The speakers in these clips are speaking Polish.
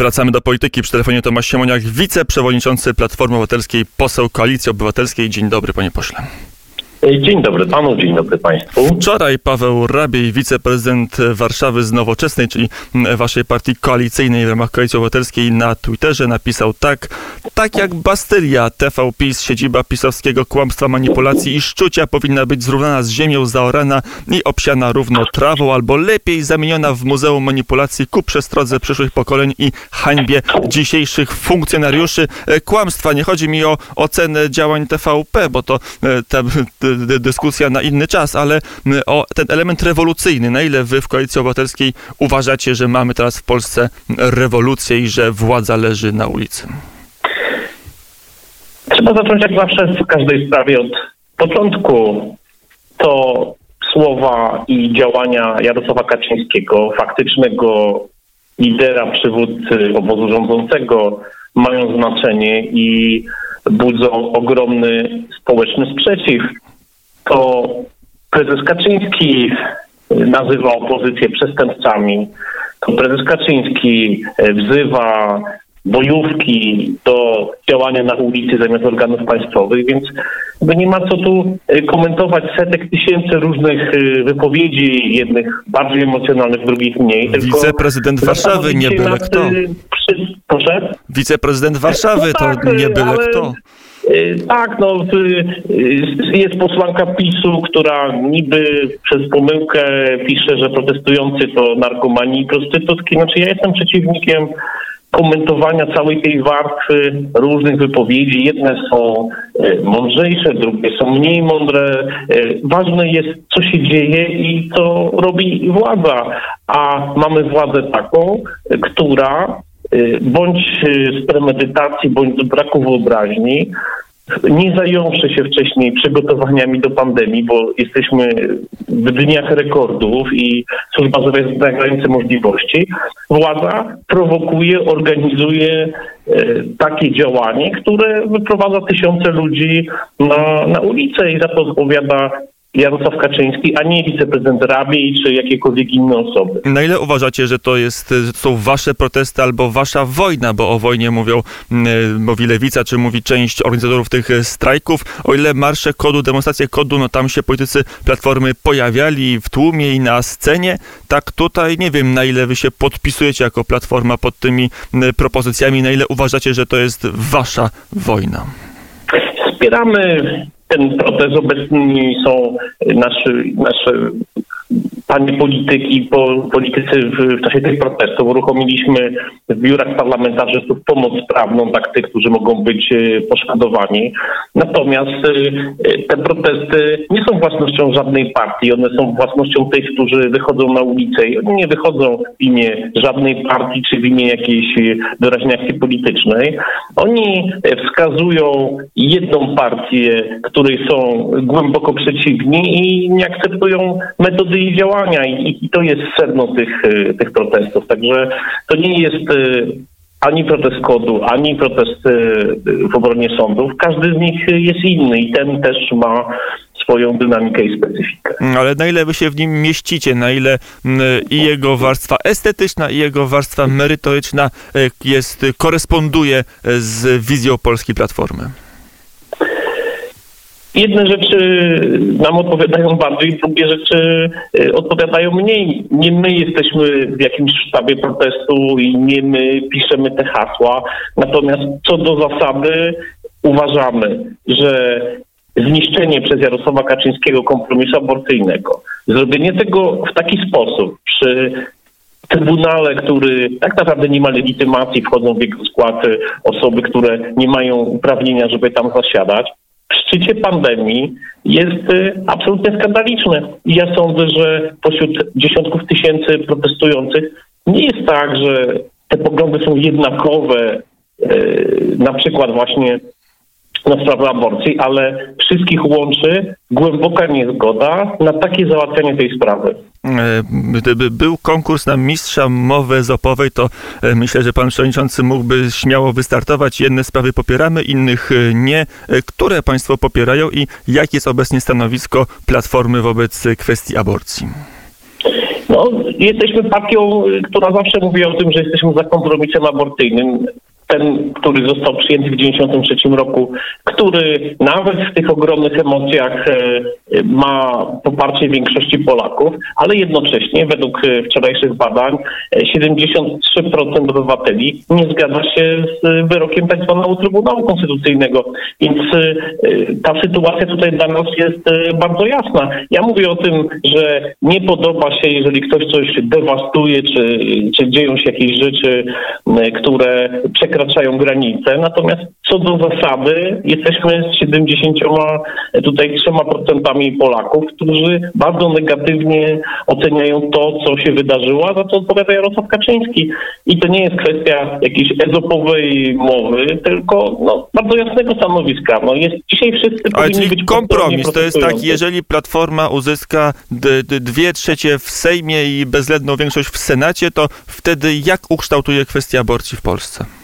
Wracamy do polityki. Przy telefonie Tomasz Siemoniak, wiceprzewodniczący Platformy Obywatelskiej, poseł Koalicji Obywatelskiej. Dzień dobry, panie pośle. Dzień dobry panu, dzień dobry państwu. Wczoraj Paweł Rabiej, wiceprezydent Warszawy z Nowoczesnej, czyli waszej partii koalicyjnej w ramach Koalicji Obywatelskiej na Twitterze napisał tak, tak jak Bastylia, TV PiS, siedziba pisowskiego kłamstwa, manipulacji i szczucia powinna być zrównana z ziemią, zaorana i obsiana równo trawą, albo lepiej zamieniona w muzeum manipulacji ku przestrodze przyszłych pokoleń i hańbie dzisiejszych funkcjonariuszy. Kłamstwa, nie chodzi mi o ocenę działań TVP, bo to te, te dyskusja na inny czas, ale o ten element rewolucyjny. Na ile wy w Koalicji Obywatelskiej uważacie, że mamy teraz w Polsce rewolucję i że władza leży na ulicy? Trzeba zacząć jak zawsze w każdej sprawie od początku. To słowa i działania Jarosława Kaczyńskiego, faktycznego lidera, przywódcy obozu rządzącego, mają znaczenie i budzą ogromny społeczny sprzeciw to prezes Kaczyński nazywa opozycję przestępcami. To prezes Kaczyński wzywa bojówki do działania na ulicy zamiast organów państwowych, więc nie ma co tu komentować setek tysięcy różnych wypowiedzi, jednych bardziej emocjonalnych, drugich mniej. Wiceprezydent Warszawy nie byle kto. Przy... Proszę? Wiceprezydent Warszawy no tak, to nie byle ale... kto. Tak, no jest posłanka PiSu, która niby przez pomyłkę pisze, że protestujący to narkomani i prostytutki. Znaczy ja jestem przeciwnikiem komentowania całej tej warstwy różnych wypowiedzi. Jedne są mądrzejsze, drugie są mniej mądre. Ważne jest, co się dzieje i co robi władza. A mamy władzę taką, która bądź z premedytacji, bądź z braku wyobraźni, nie zająwszy się wcześniej przygotowaniami do pandemii, bo jesteśmy w dniach rekordów i służba zdrowia jest na granicy możliwości, władza prowokuje, organizuje e, takie działanie, które wyprowadza tysiące ludzi na, na ulicę i za to odpowiada Jarosław Kaczyński, a nie wiceprezydent Rabiej czy jakiekolwiek inne osoby. Na ile uważacie, że to jest, są wasze protesty albo wasza wojna, bo o wojnie mówią, mówi Lewica, czy mówi część organizatorów tych strajków, o ile marsze kodu, demonstracje kodu, no tam się politycy Platformy pojawiali w tłumie i na scenie, tak tutaj nie wiem, na ile wy się podpisujecie jako Platforma pod tymi propozycjami, na ile uważacie, że to jest wasza wojna. Wspieramy ten protest obecni są nasze, nasze panie polityki, po, politycy w, w, czasie tych protestów uruchomiliśmy w biurach parlamentarzystów pomoc prawną dla tych, którzy mogą być e, poszkodowani. Natomiast e, te protesty nie są własnością żadnej partii, one są własnością tych, którzy wychodzą na ulicę i oni nie wychodzą w imię żadnej partii czy w imię jakiejś doraźnej akcji politycznej. Oni wskazują jedną partię, której są głęboko przeciwni i nie akceptują metody jej działania i, i to jest sedno tych, e, tych protestów. Także to nie jest e, ani protest kodu, ani protest e, w obronie sądów. Każdy z nich jest inny i ten też ma swoją dynamikę i specyfikę. Ale na ile wy się w nim mieścicie, na ile i jego warstwa estetyczna, i jego warstwa merytoryczna jest, koresponduje z wizją Polskiej Platformy? Jedne rzeczy nam odpowiadają bardziej, drugie rzeczy y, odpowiadają mniej. Nie my jesteśmy w jakimś sztabie protestu i nie my piszemy te hasła. Natomiast co do zasady uważamy, że zniszczenie przez Jarosława Kaczyńskiego kompromisu aborcyjnego, zrobienie tego w taki sposób przy Trybunale, który tak naprawdę nie ma legitymacji, wchodzą w jego skład osoby, które nie mają uprawnienia, żeby tam zasiadać w szczycie pandemii jest y, absolutnie skandaliczne. I ja sądzę, że pośród dziesiątków tysięcy protestujących nie jest tak, że te poglądy są jednakowe, y, na przykład właśnie na sprawę aborcji, ale wszystkich łączy głęboka niezgoda na takie załatwianie tej sprawy. E, gdyby był konkurs na mistrza mowy zopowej, to e, myślę, że pan przewodniczący mógłby śmiało wystartować. Jedne sprawy popieramy, innych e, nie. Które państwo popierają i jakie jest obecnie stanowisko Platformy wobec kwestii aborcji? No, jesteśmy partią, która zawsze mówi o tym, że jesteśmy za kompromisem aborcyjnym ten, który został przyjęty w 1993 roku, który nawet w tych ogromnych emocjach e, ma poparcie większości Polaków, ale jednocześnie według e, wczorajszych badań 73% e, obywateli nie zgadza się z wyrokiem tak zwanego Trybunału Konstytucyjnego. Więc ta sytuacja tutaj dla nas jest bardzo jasna. Ja mówię o tym, że nie podoba się, jeżeli ktoś coś dewastuje, czy, czy dzieją się jakieś rzeczy, które przekraczają przekraczają granice. Natomiast co do zasady jesteśmy z 70 tutaj 3% Polaków, którzy bardzo negatywnie oceniają to, co się wydarzyło, a za to odpowiada Jarosław Kaczyński. I to nie jest kwestia jakiejś ezopowej mowy, tylko no, bardzo jasnego stanowiska. No, jest, dzisiaj wszyscy Ale czyli być kompromis to jest tak, jeżeli Platforma uzyska dwie trzecie w Sejmie i bezwzględną większość w Senacie, to wtedy jak ukształtuje kwestia aborcji w Polsce?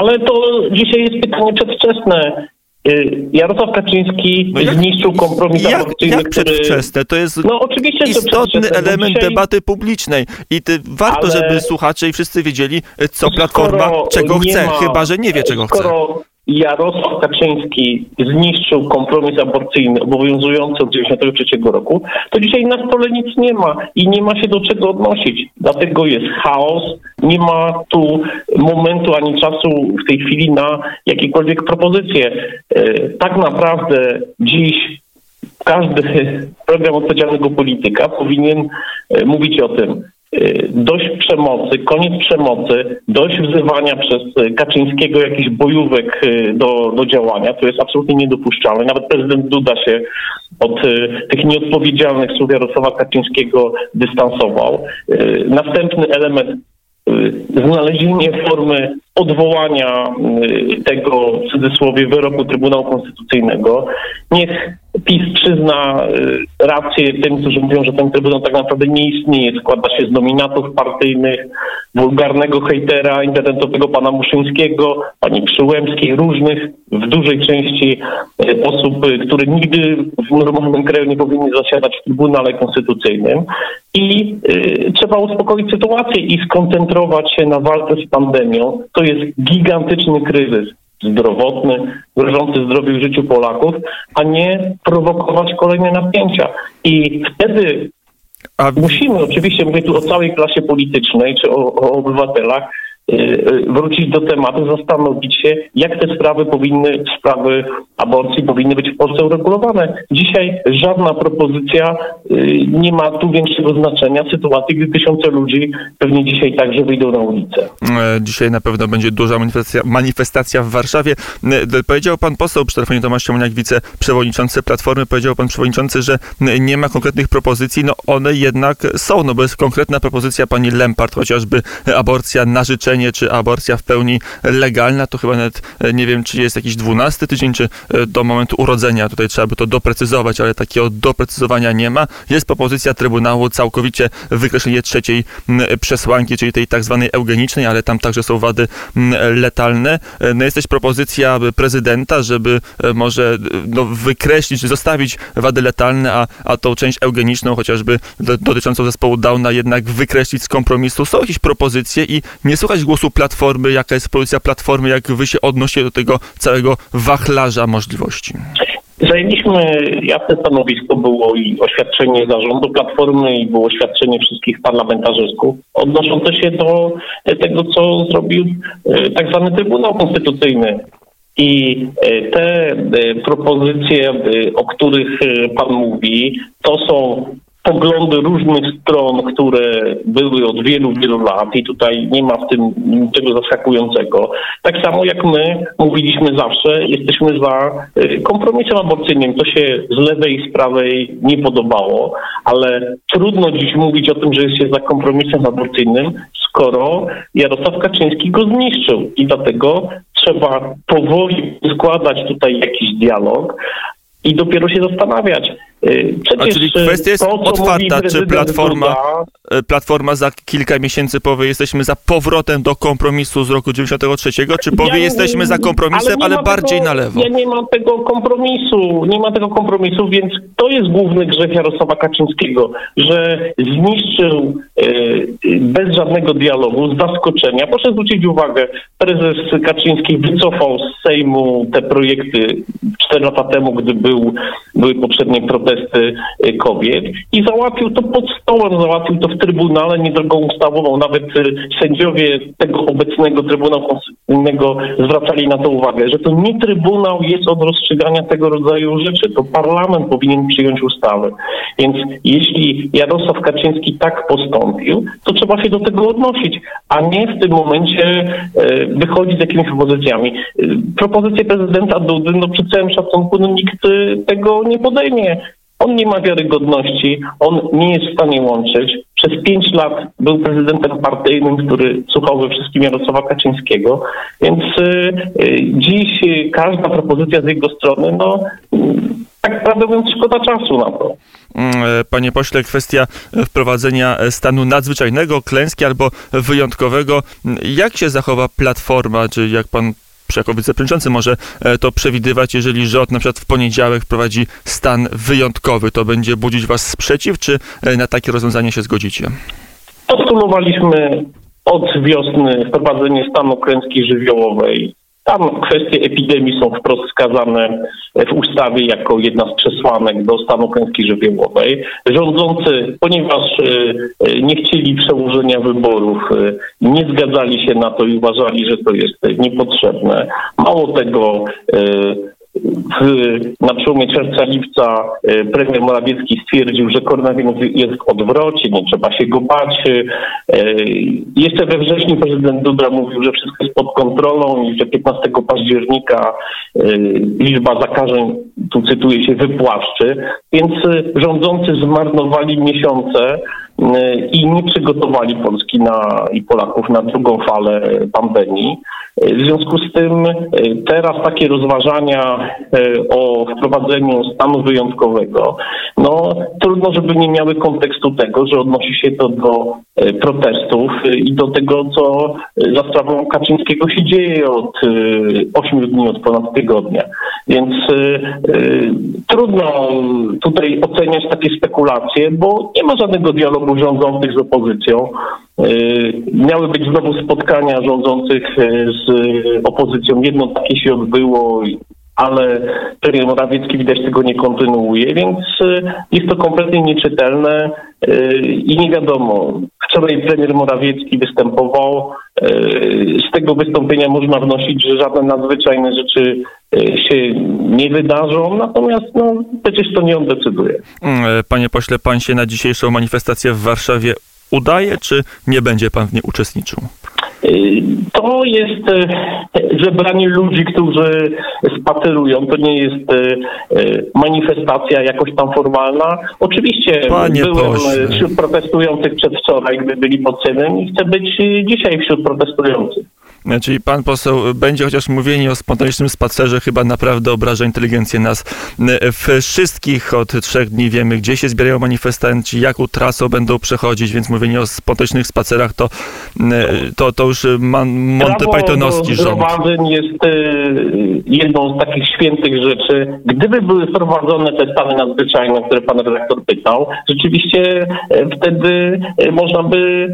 Ale to dzisiaj jest pytanie przedwczesne. Y, Jarosław Kaczyński no jak, zniszczył kompromis jak, aborcyjny, jak przedwczesne? To jest no, oczywiście istotny element dzisiaj... debaty publicznej i ty, warto, Ale żeby słuchacze i wszyscy wiedzieli, co Platforma, czego chce, ma, chyba, że nie wie, czego skoro, chce. Jarosław Kaczyński zniszczył kompromis aborcyjny obowiązujący od 1993 roku, to dzisiaj na stole nic nie ma i nie ma się do czego odnosić. Dlatego jest chaos, nie ma tu momentu ani czasu w tej chwili na jakiekolwiek propozycje. E, tak naprawdę dziś każdy program odpowiedzialnego polityka powinien e, mówić o tym, dość przemocy, koniec przemocy, dość wzywania przez Kaczyńskiego jakichś bojówek y, do, do działania. To jest absolutnie niedopuszczalne. Nawet prezydent Duda się od y, tych nieodpowiedzialnych słów Jarosława Kaczyńskiego dystansował. Następny element znalezienie formy odwołania tego w cudzysłowie wyroku Trybunału Konstytucyjnego. Niech PiS przyzna y, rację tym, którzy mówią, że ten trybunał tak naprawdę nie istnieje. Składa się z nominatów partyjnych, wulgarnego hejtera internetowego pana Muszyńskiego, pani Przyłębskiej, różnych, w dużej części y, osób, y, które nigdy w normalnym kraju nie powinny zasiadać w Trybunale Konstytucyjnym. I y, trzeba uspokoić sytuację i skoncentrować się na walce z pandemią. To jest gigantyczny kryzys zdrowotny, grożący zdrowiu życiu Polaków, a nie prowokować kolejne napięcia. I wtedy a... musimy, oczywiście mówię tu o całej klasie politycznej czy o, o obywatelach, wrócić do tematu, zastanowić się, jak te sprawy powinny, sprawy aborcji powinny być w Polsce uregulowane. Dzisiaj żadna propozycja y, nie ma tu większego znaczenia w sytuacji, gdy tysiące ludzi pewnie dzisiaj także wyjdą na ulicę. E, dzisiaj na pewno będzie duża manifestacja, manifestacja w Warszawie. E, powiedział pan poseł przy telefonie Tomasz Siemoniak, wiceprzewodniczący Platformy, powiedział pan przewodniczący, że nie ma konkretnych propozycji, no one jednak są, no bo jest konkretna propozycja pani Lempart, chociażby aborcja na życzenie czy aborcja w pełni legalna, to chyba nawet e, nie wiem, czy jest jakiś dwunasty tydzień, czy e, do momentu urodzenia. Tutaj trzeba by to doprecyzować, ale takiego doprecyzowania nie ma. Jest propozycja Trybunału całkowicie wykreślenie trzeciej przesłanki, czyli tej tak zwanej eugenicznej, ale tam także są wady letalne. E, no jest też propozycja prezydenta, żeby może no, wykreślić, zostawić wady letalne, a, a tą część eugeniczną, chociażby dotyczącą zespołu Downa, jednak wykreślić z kompromisu. Są jakieś propozycje i nie słuchać głosu Platformy, jaka jest pozycja Platformy, jak wy się odnosicie do tego całego wachlarza możliwości? Zajęliśmy jasne stanowisko, było i oświadczenie zarządu Platformy i było oświadczenie wszystkich parlamentarzystów odnoszące się do tego, co zrobił e, tak zwany Trybunał Konstytucyjny. I e, te e, propozycje, o których Pan mówi, to są poglądy różnych stron, które były od wielu, wielu lat i tutaj nie ma w tym niczego zaskakującego. Tak samo jak my mówiliśmy zawsze, jesteśmy za y, kompromisem aborcyjnym. To się z lewej i z prawej nie podobało, ale trudno dziś mówić o tym, że jest się za kompromisem aborcyjnym, skoro Jarosław Kaczyński go zniszczył i dlatego trzeba powoli składać tutaj jakiś dialog i dopiero się zastanawiać, Przecież A czyli kwestia jest to, otwarta, czy Platforma, Duda, e, Platforma za kilka miesięcy powie, jesteśmy za powrotem do kompromisu z roku 93, czy powie, Ja nie- jesteśmy za kompromisem, ale, ma bardziej tego, na lewo? Ja nie mam tego kompromisu, nie ma tego kompromisu, więc to jest główny grzech Jarosława Kaczyńskiego, że zniszczył bez żadnego dialogu, z zaskoczenia. Proszę zwrócić uwagę, prezes Kaczyński wycofał z Sejmu te projekty 4 lata temu, gdy był, były poprzednie protesty e, kobiet i załatwił to pod stołem, załatwił to w Trybunale, nie drogą ustawową. Nawet e, sędziowie tego obecnego Trybunału Konstytucyjnego zwracali na to uwagę, że to nie Trybunał jest od rozstrzygania tego rodzaju rzeczy, to parlament powinien przyjąć ustawy. Więc jeśli Jarosław Kaczyński tak postąpił, to trzeba się do tego odnosić, a nie w tym momencie e, wychodzić z jakimiś propozycjami. Propozycje prezydenta Dudy, no przy całym szacunku, no nikt tego nie podejmie. On nie ma wiarygodności, on nie jest w stanie łączyć. Przez pięć lat był prezydentem partyjnym, który słuchał we wszystkim Jarosława Kaczyńskiego, więc y, y, dziś y, każda propozycja z jego strony, no y, tak prawdę mówiąc, szkoda czasu na to. Mm, e, Panie pośle, kwestia wprowadzenia e, stanu nadzwyczajnego, klęski albo wyjątkowego. Mm, Jak się zachowa Platforma, czy jak pan jako wiceprzewodniczący może e, to przewidywać, jeżeli rząd na przykład w poniedziałek wprowadzi stan wyjątkowy, to będzie budzić was sprzeciw, czy e, na takie rozwiązanie się zgodzicie? Postulowaliśmy od wiosny wprowadzenie stanu klęski żywiołowej. Tam kwestie epidemii są wprost wskazane w ustawie jako jedna z przesłanek do stanu klęski żywiołowej. Rządzący, ponieważ y, y, nie chcieli przełożenia wyborów, y, nie zgadzali się na to i uważali, że to jest niepotrzebne. Mało tego, w, na przełomie czerwca-lipca e, premier Morawiecki stwierdził, że koronawirus jest w odwrocie, nie trzeba się go bać. E, Jeszcze we wrześniu prezydent Duda mówił, że wszystko jest pod kontrolą i że 15 października liczba zakażeń, tu cytuję się, wypłaszczy. Więc rządzący zmarnowali miesiące i nie przygotowali Polski na, i Polaków na drugą falę pandemii. W związku z tym e, teraz takie rozważania e, o wprowadzeniu stanu wyjątkowego, no trudno, żeby nie miały kontekstu tego, że odnosi się to do e, protestów i do tego, co za sprawą Kaczyńskiego się dzieje od e, ośmiu dni, od ponad tygodnia. Więc e, e, trudno tutaj oceniać takie spekulacje, bo nie ma żadnego dialogu rządzących z opozycją. Y, Miały być znowu spotkania rządzących y, z opozycją. Jedno takie się odbyło, ale premier Morawiecki widać tego nie kontynuuje, więc y, jest to kompletnie nieczytelne y, i nie wiadomo. Wczoraj premier Morawiecki występował. y, Z tego wystąpienia można wnosić, że żadne nadzwyczajne rzeczy się nie wydarzą, natomiast no, przecież to nie on decyduje. Mm, Panie pośle, pan się na dzisiejszą manifestację w Warszawie udaje, czy nie będzie pan w niej uczestniczył? Y, To jest e, zebranie ludzi, którzy spacerują. To nie jest e, manifestacja jakoś tam formalna. Oczywiście Panie byłem pośle. wśród protestujących przedwczoraj, gdy byli pod Sejmem i chcę być dzisiaj wśród protestujących. Czyli pan poseł będzie chociaż mówienie o spontanicznym spacerze chyba naprawdę obraża inteligencję nas wszystkich. Od trzech dni wiemy, gdzie się zbierają manifestanci, jaką trasą będą przechodzić, więc mówienie o spontanicznych spacerach to, to, to już Monty Pythonowski rząd. zgromadzeń jest e, jedną z takich świętych rzeczy. Gdyby były wprowadzone te stany nadzwyczajne, o które pan redaktor pytał, rzeczywiście e, wtedy e, można by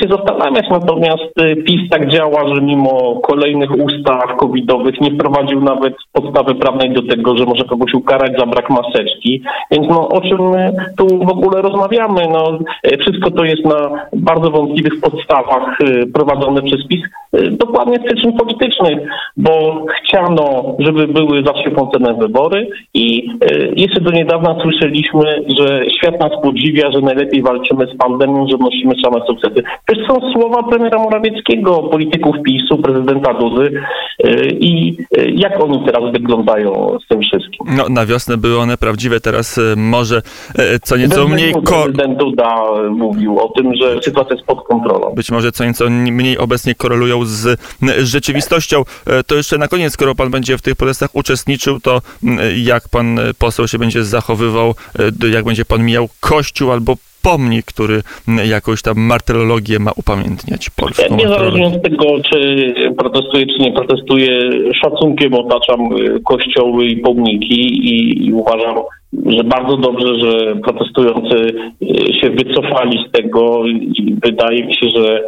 się zastanawiać. Natomiast PiS tak działa, że mimo kolejnych ustaw covidowych nie wprowadził nawet podstawy prawnej do tego, że może kogoś ukarać za brak maseczki. Więc no, o czym my tu w ogóle rozmawiamy? No, e, wszystko to jest na bardzo wątpliwych podstawach e, prowadzone przez PiS, e, dokładnie z przyczyn politycznych, bo chciano, żeby były za wszelką cenę wybory i jeszcze do niedawna słyszeliśmy, że świat nas podziwia, że najlepiej walczymy z pandemią, że odnosimy same sukcesy. To są słowa premiera Morawieckiego, polityków PiS PiSu, prezydenta Dudy i jak oni teraz wyglądają z tym wszystkim. No, na wiosnę były one prawdziwe, teraz może co nieco mniej... Ko- prezydent Duda mówił o tym, że sytuacja jest pod kontrolą. Być może co nieco mniej obecnie korelują z rzeczywistością. To jeszcze na koniec, skoro pan będzie w tych protestach uczestniczył, to jak pan poseł się będzie zachowywał, jak będzie pan mijał kościół albo pomnik, który jakąś tam martyrologię ma upamiętniać polską. Niezależnie od tego, czy protestuję, czy nie protestuję, szacunkiem otaczam kościoły i pomniki i, i uważam, że bardzo dobrze, że protestujący e, się wycofali z tego i wydaje mi się, że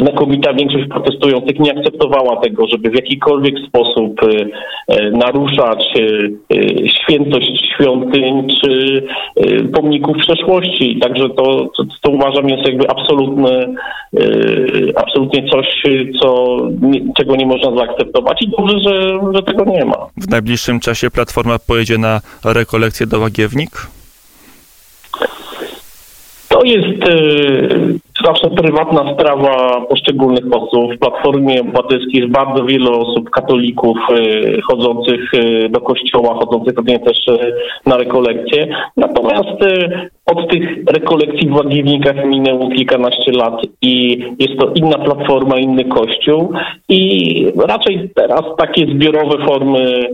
znakomita większość protestujących nie akceptowała tego, żeby w jakikolwiek sposób e, e, naruszać świętość świątyń czy pomników przeszłości. Także to, to, to uważam jest jakby absolutny, absolutnie coś, co, czego nie można zaakceptować i dobrze, że, że tego nie ma. W najbliższym czasie Platforma pojedzie na rekolekcję do Łagiewnik? To jest y, zawsze prywatna sprawa poszczególnych osób. W Platformie Obywatelskiej jest bardzo wiele osób, katolików y, chodzących y, do kościoła, chodzących pewnie też na rekolekcje. Natomiast od tych rekolekcji w Łagiewnikach minęło kilkanaście lat i jest to inna platforma, inny kościół i raczej teraz takie zbiorowe formy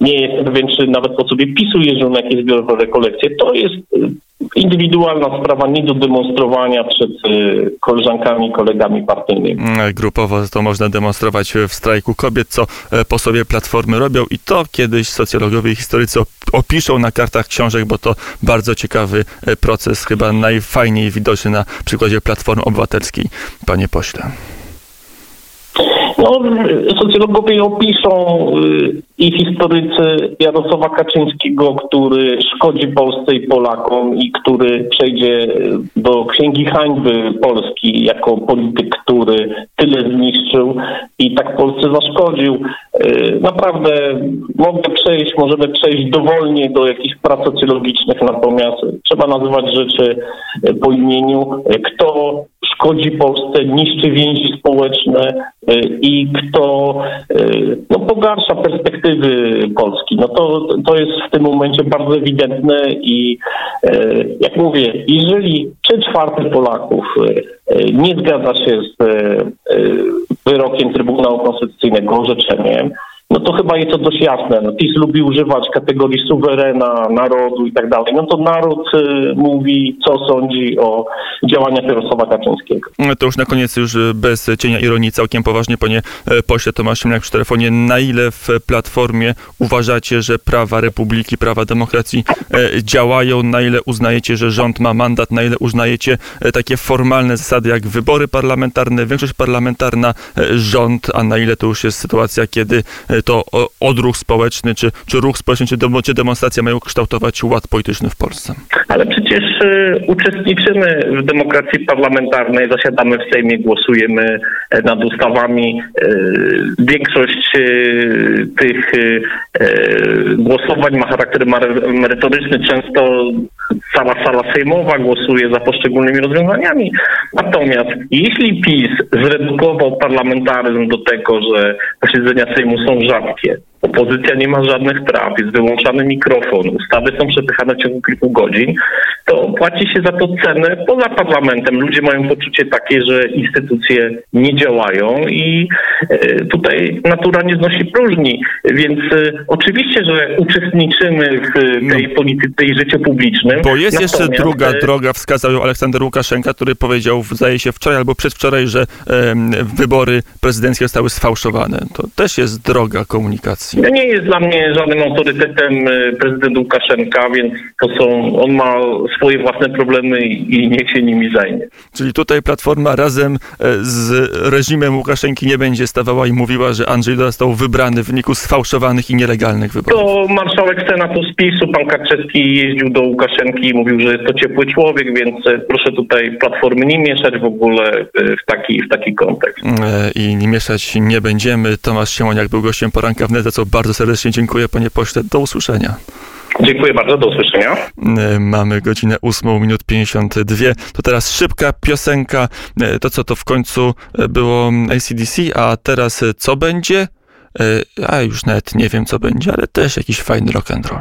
nie jestem pewien, czy nawet po sobie PiSu jeżdżą na jakieś zbiorowe rekolekcje. To jest y, indywidualna sprawa nie do demonstrowania przed y, koleżankami, kolegami partyjnymi. Mm, grupowo to można demonstrować w strajku kobiet, co e, po sobie platformy robią i to kiedyś socjologowie i historycy opiszą na kartach książek, bo to bardzo ciekawy e, proces, chyba najfajniej widoczny na przykładzie Platformy Obywatelskiej, panie pośle. No, socjologowie opiszą y, i historycy Jarosława Kaczyńskiego, który szkodzi Polsce i Polakom i który przejdzie do księgi hańby Polski jako polityk, który tyle zniszczył i tak Polsce zaszkodził. Y, naprawdę mogę przejść, możemy przejść dowolnie do jakichś prac socjologicznych, natomiast trzeba nazywać rzeczy po imieniu. Kto szkodzi Polsce, niszczy więzi społeczne y, i kto y, no, pogarsza perspektywy Polski. No to, to jest w tym momencie bardzo ewidentne i y, jak mówię, jeżeli trzy czwarte Polaków nie zgadza się z wyrokiem Trybunału Konstytucyjnego, orzeczeniem, no to chyba jest to dość jasne. No, PiS lubi używać kategorii suwerena, narodu i tak dalej. No to naród y, mówi, co sądzi o działaniach Jarosława Kaczyńskiego. No to już na koniec, już bez cienia ironii, całkiem poważnie, panie e, pośle Tomasz jak przy telefonie, na ile w Platformie uważacie, że prawa republiki, prawa demokracji e, działają, na ile uznajecie, że rząd ma mandat, na ile uznajecie e, takie formalne zasady jak wybory parlamentarne, większość parlamentarna, e, rząd, a na ile to już jest sytuacja, kiedy e, to odruch społeczny, czy, czy ruch społeczny, czy, demo, czy demonstracja mają kształtować ład polityczny w Polsce. Ale przecież y, uczestniczymy w demokracji parlamentarnej, zasiadamy w Sejmie, głosujemy e, nad ustawami. Y, większość y, tych głosowań ma charakter merytoryczny. Często cała sala sejmowa głosuje za poszczególnymi rozwiązaniami. Natomiast jeśli PiS zredukował parlamentaryzm do tego, że posiedzenia Sejmu są Gracias. Opozycja nie ma żadnych praw, jest wyłączany mikrofon, ustawy są przepychane w ciągu kilku godzin, to płaci się za to cenę poza parlamentem. Ludzie mają poczucie takie, że instytucje nie działają i e, tutaj natura nie znosi próżni. Więc e, oczywiście, że uczestniczymy w tej no. polityce i życiu publicznym. Bo jest jeszcze druga e, droga, wskazał Aleksander Łukaszenka, który powiedział, zdaje się wczoraj albo przedwczoraj, że wybory prezydenckie zostały sfałszowane. To też jest droga komunikacji. No nie jest dla mnie żadnym autorytetem prezydent Łukaszenka, więc to są, on ma swoje własne problemy i niech się nimi zajmie. Czyli tutaj Platforma razem e, z reżimem Łukaszenki nie będzie stawała i mówiła, że Andrzej został wybrany w wyniku sfałszowanych i nielegalnych wyborów. To marszałek Senatu z PiSu, pan Kaczewski jeździł do Łukaszenki i mówił, że jest to ciepły człowiek, więc e, proszę tutaj Platformy nie mieszać w ogóle e, w taki, w taki kontekst. I nie mieszać nie będziemy. Tomasz Siemoniak był gościem poranka w za co bardzo serdecznie dziękuję panie pośle. Do usłyszenia. Dziękuję bardzo, do usłyszenia. E, Mamy godzinę 8 minut 52. To teraz szybka piosenka. E, To co to w końcu e, było ACDC, a teraz co będzie? A już nawet nie wiem co będzie, ale też jakiś fajny rock and roll.